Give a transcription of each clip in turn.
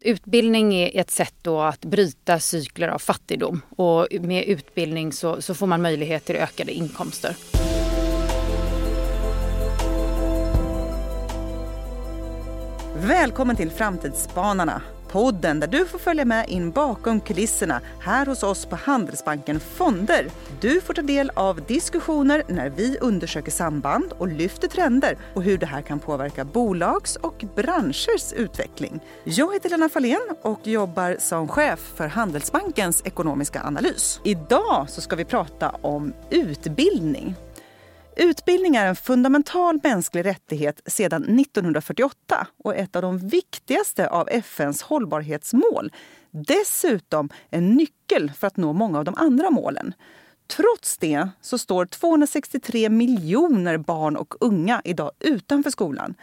Utbildning är ett sätt då att bryta cykler av fattigdom och med utbildning så, så får man möjlighet till ökade inkomster. Välkommen till Framtidsspanarna, podden där du får följa med in bakom kulisserna här hos oss på Handelsbanken Fonder. Du får ta del av diskussioner när vi undersöker samband och lyfter trender och hur det här kan påverka bolags och branschers utveckling. Jag heter Lena Fahlén och jobbar som chef för Handelsbankens ekonomiska analys. Idag så ska vi prata om utbildning. Utbildning är en fundamental mänsklig rättighet sedan 1948 och ett av de viktigaste av FNs hållbarhetsmål. Dessutom en nyckel för att nå många av de andra målen. Trots det så står 263 miljoner barn och unga idag utanför skolan.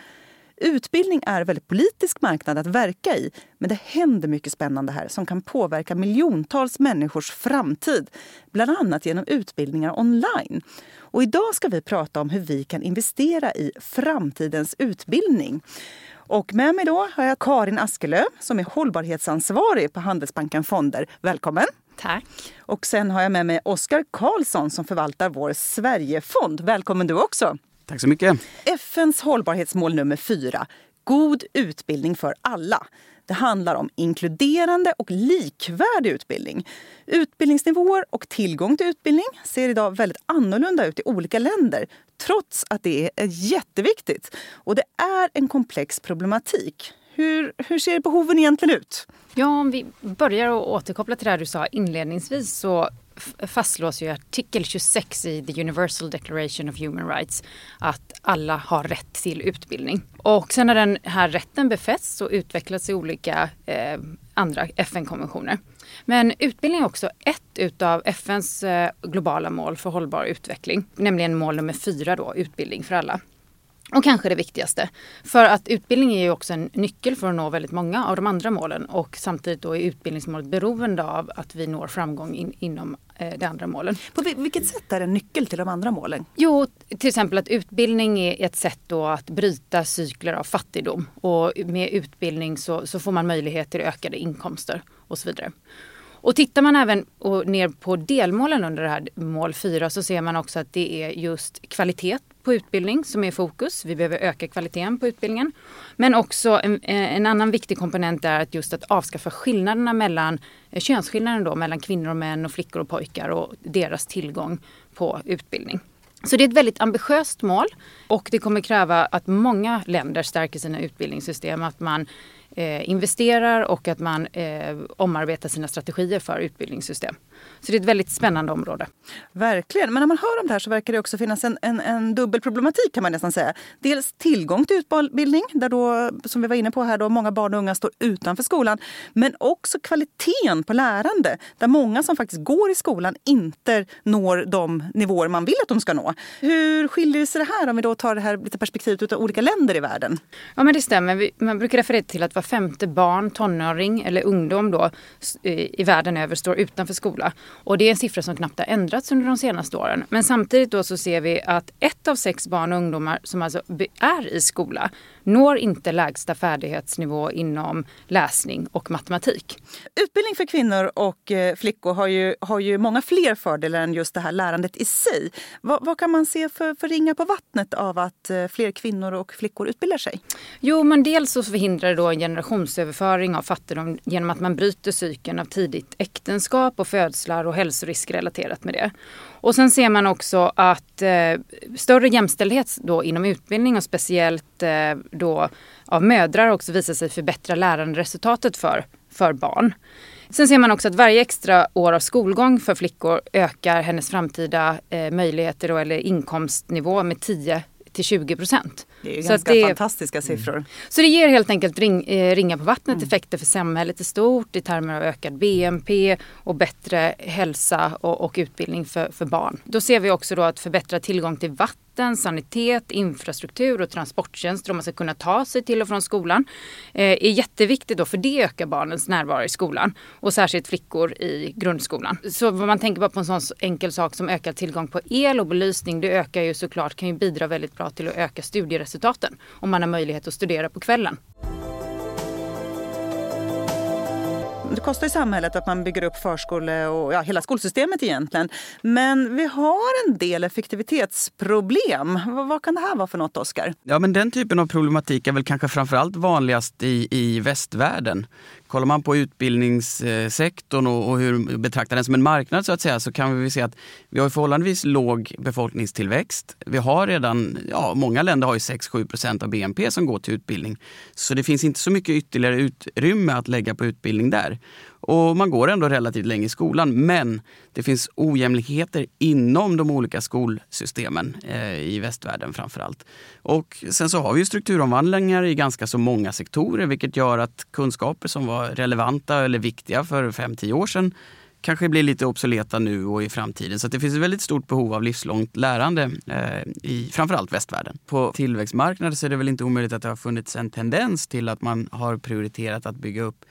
Utbildning är en väldigt politisk marknad att verka i men det händer mycket spännande här som kan påverka miljontals människors framtid. Bland annat genom utbildningar online. Och idag ska vi prata om hur vi kan investera i framtidens utbildning. Och med mig då har jag Karin Askelö som är hållbarhetsansvarig på Handelsbanken Fonder. Välkommen! Tack. Och sen har jag med mig Oskar Karlsson som förvaltar vår Sverigefond. Välkommen du också! Tack så mycket. FNs hållbarhetsmål nummer fyra, god utbildning för alla. Det handlar om inkluderande och likvärdig utbildning. Utbildningsnivåer och tillgång till utbildning ser idag väldigt annorlunda ut i olika länder trots att det är jätteviktigt. Och det är en komplex problematik. Hur, hur ser behoven egentligen ut? Ja, om vi börjar och återkoppla till det du sa inledningsvis så fastslås ju i artikel 26 i The Universal Declaration of Human Rights att alla har rätt till utbildning. Och sen har den här rätten befästs och utvecklats i olika eh, andra FN-konventioner. Men utbildning är också ett utav FNs eh, globala mål för hållbar utveckling, nämligen mål nummer fyra då, utbildning för alla. Och kanske det viktigaste. För att utbildning är ju också en nyckel för att nå väldigt många av de andra målen och samtidigt då är utbildningsmålet beroende av att vi når framgång in, inom eh, de andra målen. På vilket sätt är det en nyckel till de andra målen? Jo, till exempel att utbildning är ett sätt då att bryta cykler av fattigdom och med utbildning så, så får man möjlighet till ökade inkomster och så vidare. Och tittar man även ner på delmålen under det här mål 4 så ser man också att det är just kvalitet på utbildning som är fokus. Vi behöver öka kvaliteten på utbildningen. Men också en, en annan viktig komponent är att just att avskaffa skillnaderna mellan eh, könsskillnaden då mellan kvinnor och män och flickor och pojkar och deras tillgång på utbildning. Så det är ett väldigt ambitiöst mål och det kommer kräva att många länder stärker sina utbildningssystem, att man eh, investerar och att man eh, omarbetar sina strategier för utbildningssystem. Så det är ett väldigt spännande område. Verkligen. Men när man hör om det här så verkar det också finnas en, en, en dubbel problematik kan man nästan säga. Dels tillgång till utbildning, där då, som vi var inne på här, då, många barn och unga står utanför skolan. Men också kvaliteten på lärande, där många som faktiskt går i skolan inte når de nivåer man vill att de ska nå. Hur skiljer sig det här om vi då tar det här lite perspektivet av olika länder i världen? Ja men det stämmer. Man brukar referera till att var femte barn, tonåring eller ungdom då, i världen över står utanför skola. Och det är en siffra som knappt har ändrats under de senaste åren. Men samtidigt då så ser vi att ett av sex barn och ungdomar som alltså är i skola når inte lägsta färdighetsnivå inom läsning och matematik. Utbildning för kvinnor och eh, flickor har ju, har ju många fler fördelar än just det här lärandet i sig. Vad, vad kan man se för, för ringar på vattnet av att eh, fler kvinnor och flickor utbildar sig? Jo, men dels så förhindrar det då en generationsöverföring av fattigdom genom att man bryter cykeln av tidigt äktenskap och födslar och hälsorisk relaterat med det. Och sen ser man också att eh, större jämställdhet då inom utbildning och speciellt eh, då av mödrar också visar sig förbättra läranderesultatet för, för barn. Sen ser man också att varje extra år av skolgång för flickor ökar hennes framtida eh, möjligheter då, eller inkomstnivå med 10 till 20 procent. Det är ju så ganska det, fantastiska siffror. Mm. Så det ger helt enkelt ring, eh, ringa på vattnet mm. effekter för samhället i stort i termer av ökad BNP och bättre hälsa och, och utbildning för, för barn. Då ser vi också då att förbättra tillgång till vatten vatten, sanitet, infrastruktur och transporttjänster om man ska kunna ta sig till och från skolan eh, är jätteviktigt då för det ökar barnens närvaro i skolan och särskilt flickor i grundskolan. Så vad man tänker bara på en sån enkel sak som ökad tillgång på el och belysning det ökar ju såklart, kan ju bidra väldigt bra till att öka studieresultaten om man har möjlighet att studera på kvällen. Det kostar ju samhället att man bygger upp förskole och ja, hela skolsystemet egentligen. Men vi har en del effektivitetsproblem. Vad, vad kan det här vara för något, Oskar? Ja, men den typen av problematik är väl kanske framförallt vanligast i, i västvärlden. Kollar man på utbildningssektorn och, och hur betraktar den som en marknad så att säga så kan vi se att vi har förhållandevis låg befolkningstillväxt. Vi har redan, ja många länder har ju 6-7 procent av BNP som går till utbildning. Så det finns inte så mycket ytterligare utrymme att lägga på utbildning där. Och man går ändå relativt länge i skolan men det finns ojämlikheter inom de olika skolsystemen eh, i västvärlden framförallt. Och sen så har vi strukturomvandlingar i ganska så många sektorer vilket gör att kunskaper som var relevanta eller viktiga för 5-10 år sedan kanske blir lite obsoleta nu och i framtiden. Så det finns ett väldigt stort behov av livslångt lärande eh, i framförallt västvärlden. På tillväxtmarknader så är det väl inte omöjligt att det har funnits en tendens till att man har prioriterat att bygga upp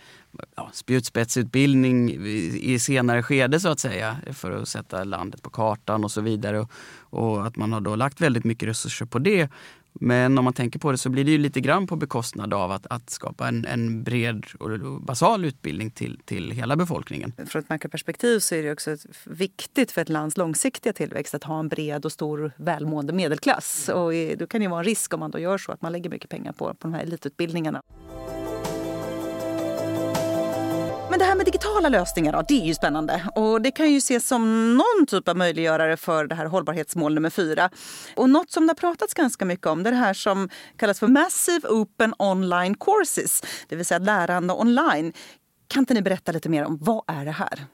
ja, spjutspetsutbildning i senare skede så att säga för att sätta landet på kartan och så vidare. Och, och att man har då lagt väldigt mycket resurser på det. Men om man tänker på det så blir det ju lite grann på bekostnad av att, att skapa en, en bred och basal utbildning till, till hela befolkningen. Från ett makroperspektiv så är det också viktigt för ett lands långsiktiga tillväxt att ha en bred och stor välmående medelklass. Och då kan det vara en risk om man då gör så att man lägger mycket pengar på, på de här elitutbildningarna. Men det här med digitala lösningar då, det är ju spännande. Och det kan ju ses som någon typ av möjliggörare för det här hållbarhetsmål nummer fyra. Och något som det har pratats ganska mycket om det är det här som kallas för Massive Open Online Courses. Det vill säga lärande online. Kan inte ni berätta lite mer om vad är det här?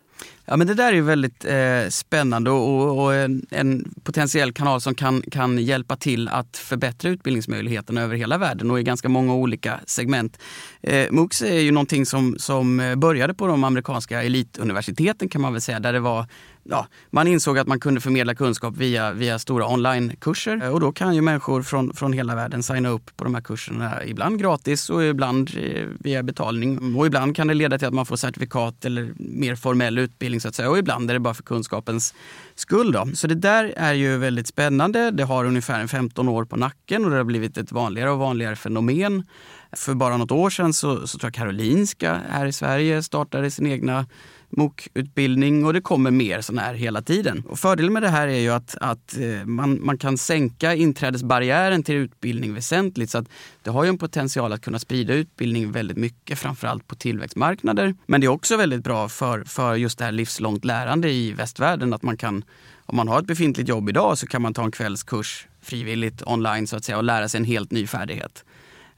Ja, men det där är väldigt eh, spännande och, och en, en, potentiell kanal som kan, kan hjälpa till att förbättra utbildningsmöjligheterna över hela världen och i ganska många olika segment. Eh, MOOCs är ju någonting som, som började på de amerikanska elituniversiteten kan man väl säga, där det var ja, man insåg att man kunde förmedla kunskap via, via stora onlinekurser. Eh, och då kan ju människor från, från hela världen signa upp på de här kurserna. Ibland gratis och ibland eh, via betalning. Och ibland kan det leda till att man får certifikat eller mer formell utbildning så att säga. Och ibland är det bara för kunskapens skull. Då. Så det där är ju väldigt spännande. Det har ungefär 15 år på nacken och det har blivit ett vanligare och vanligare fenomen. För bara något år sedan så, så tror jag Karolinska här i Sverige startade sin egna MOOC-utbildning och det kommer mer sådana här hela tiden. Och fördelen med det här är ju att, att eh, man, man kan sänka inträdesbarriären till utbildning väsentligt. Så att det har ju en potential att kunna sprida utbildning väldigt mycket, framförallt på tillväxtmarknader. Men det är också väldigt bra för, för just det här livslångt lärande i västvärlden. Att man kan, om man har ett befintligt jobb idag så kan man ta en kvällskurs frivilligt online så att säga och lära sig en helt ny färdighet.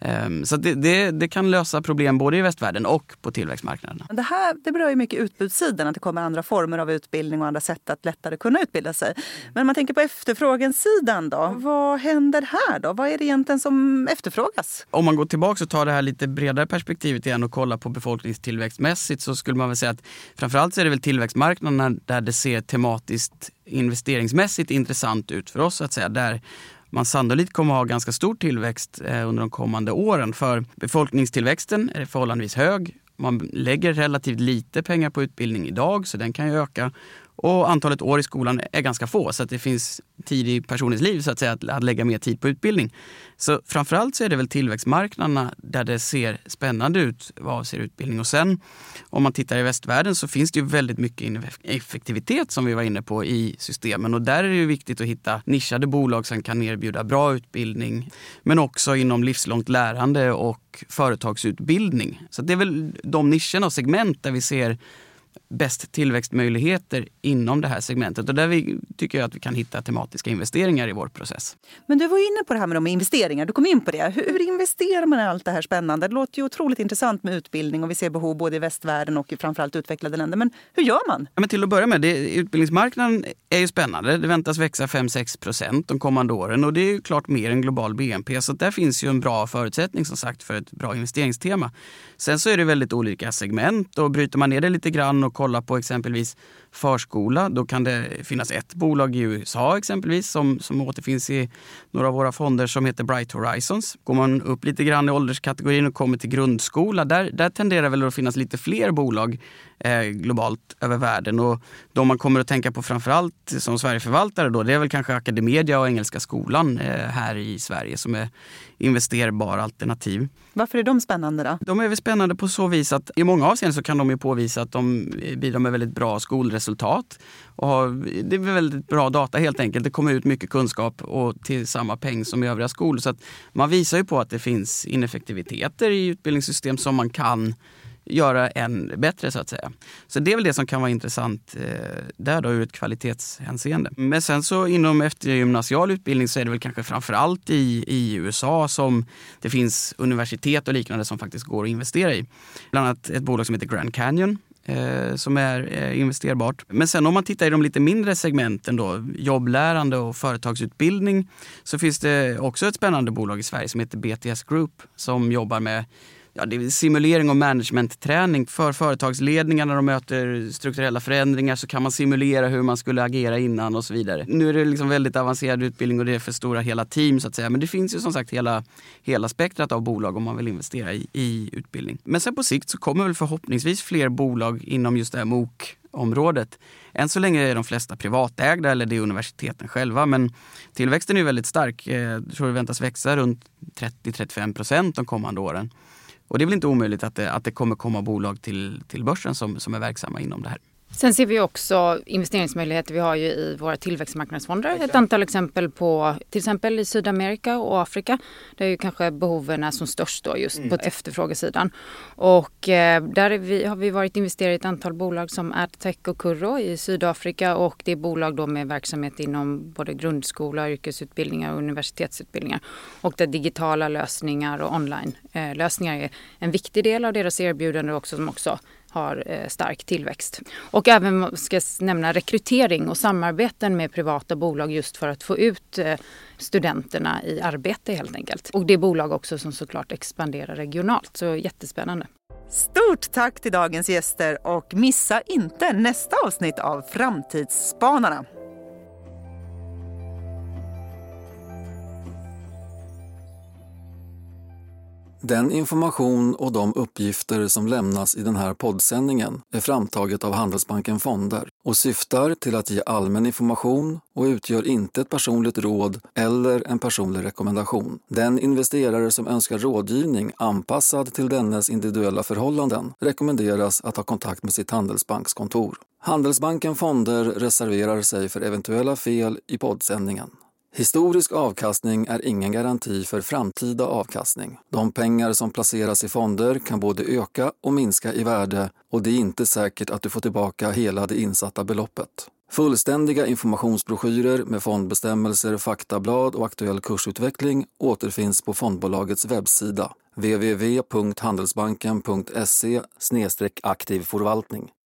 Ehm, så det, det, det, kan lösa problem både i västvärlden och på tillväxtmarknaderna. Det här det berör ju mycket utbudssidan, att det kommer andra former av utbildning och andra sätt att lättare kunna utbilda sig. Men om man tänker på efterfrågensidan då, vad händer här då? Vad är det egentligen som efterfrågas? Om man går tillbaka och tar det här lite bredare perspektivet igen och kollar på befolkningstillväxtmässigt så skulle man väl säga att framförallt så är det väl tillväxtmarknaderna där det ser tematiskt investeringsmässigt intressant ut för oss att säga. Där man sannolikt kommer att ha ganska stor tillväxt eh, under de kommande åren. För befolkningstillväxten är förhållandevis hög. Man lägger relativt lite pengar på utbildning idag så den kan ju öka. Och antalet år i skolan är ganska få så att det finns tid i personens liv så att säga att, att lägga mer tid på utbildning. Så framförallt så är det väl tillväxtmarknaderna där det ser spännande ut vad avser utbildning. Och sen om man tittar i västvärlden så finns det ju väldigt mycket effektivitet som vi var inne på i systemen och där är det ju viktigt att hitta nischade bolag som kan erbjuda bra utbildning men också inom livslångt lärande och företagsutbildning. Så det är väl de nischerna och segment där vi ser bäst tillväxtmöjligheter inom det här segmentet. Och där vi, tycker jag att vi kan hitta tematiska investeringar i vår process. Men du var inne på det här med de investeringar. Du kom in på det. Hur investerar man i allt det här spännande? Det låter ju otroligt intressant med utbildning och vi ser behov både i västvärlden och i framförallt utvecklade länder. Men hur gör man? Ja, men till att börja med, det, utbildningsmarknaden är ju spännande. Det väntas växa 5-6 procent de kommande åren och det är ju klart mer än global BNP. Så där finns ju en bra förutsättning som sagt för ett bra investeringstema. Sen så är det väldigt olika segment och bryter man ner det lite grann och kolla på exempelvis förskola. Då kan det finnas ett bolag i USA exempelvis som, som återfinns i några av våra fonder som heter Bright Horizons. Går man upp lite grann i ålderskategorin och kommer till grundskola, där, där tenderar väl att finnas lite fler bolag eh, globalt över världen. Och de man kommer att tänka på framförallt som Sverigeförvaltare då, det är väl kanske Academedia och Engelska skolan eh, här i Sverige som är investerbara alternativ. Varför är de spännande då? De är väl spännande på så vis att i många avseenden så kan de ju påvisa att de bidrar med väldigt bra skolresultat. Och har, det är väldigt bra data helt enkelt. Det kommer ut mycket kunskap och till samma peng som i övriga skolor. Så att man visar ju på att det finns ineffektiviteter i utbildningssystem som man kan göra än bättre så att säga. Så det är väl det som kan vara intressant eh, där då ur ett kvalitetshänseende. Men sen så inom eftergymnasial utbildning så är det väl kanske framförallt i, i USA som det finns universitet och liknande som faktiskt går att investera i. Bland annat ett bolag som heter Grand Canyon eh, som är eh, investerbart. Men sen om man tittar i de lite mindre segmenten då, jobblärande och företagsutbildning, så finns det också ett spännande bolag i Sverige som heter BTS Group som jobbar med ja, det är simulering och managementträning för företagsledningar när de möter strukturella förändringar så kan man simulera hur man skulle agera innan och så vidare. Nu är det liksom väldigt avancerad utbildning och det är för stora hela team så att säga. Men det finns ju som sagt hela, hela spektrat av bolag om man vill investera i, i utbildning. Men sen på sikt så kommer väl förhoppningsvis fler bolag inom just det här MOOC området. Än så länge är de flesta privatägda eller det är universiteten själva men tillväxten är väldigt stark. Eh, jag tror det väntas växa runt 30-35 procent de kommande åren. Och det är väl inte omöjligt att det, att det kommer komma bolag till, till börsen som, som är verksamma inom det här. Sen ser vi också investeringsmöjligheter. Vi har ju i våra tillväxtmarknadsfonder ett antal exempel på till exempel i Sydamerika och Afrika där ju kanske behoven är som störst då just mm. på efterfrågesidan. Och eh, där vi, har vi varit investerade i ett antal bolag som AdTech och Curro i Sydafrika och det är bolag då med verksamhet inom både grundskola, yrkesutbildningar och universitetsutbildningar. Och där digitala lösningar och online eh, lösningar är en viktig del av deras erbjudande också som också har eh, stark tillväxt. Och även ska jag nämna rekrytering och samarbeten med privata bolag just för att få ut eh, studenterna i arbete helt enkelt. Och det är bolag också som såklart expanderar regionalt, så jättespännande. Stort tack till dagens gäster och missa inte nästa avsnitt av Framtidsspanarna. Den information och de uppgifter som lämnas i den här poddsändningen är framtaget av Handelsbanken Fonder och syftar till att ge allmän information och utgör inte ett personligt råd eller en personlig rekommendation. Den investerare som önskar rådgivning anpassad till dennes individuella förhållanden rekommenderas att ha kontakt med sitt Handelsbankskontor. Handelsbanken Fonder reserverar sig för eventuella fel i poddsändningen. Historisk avkastning är ingen garanti för framtida avkastning. De pengar som placeras i fonder kan både öka och minska i värde och det är inte säkert att du får tillbaka hela det insatta beloppet. Fullständiga informationsbroschyrer med fondbestämmelser, faktablad och aktuell kursutveckling återfinns på fondbolagets webbsida www.handelsbanken.se aktiv förvaltning.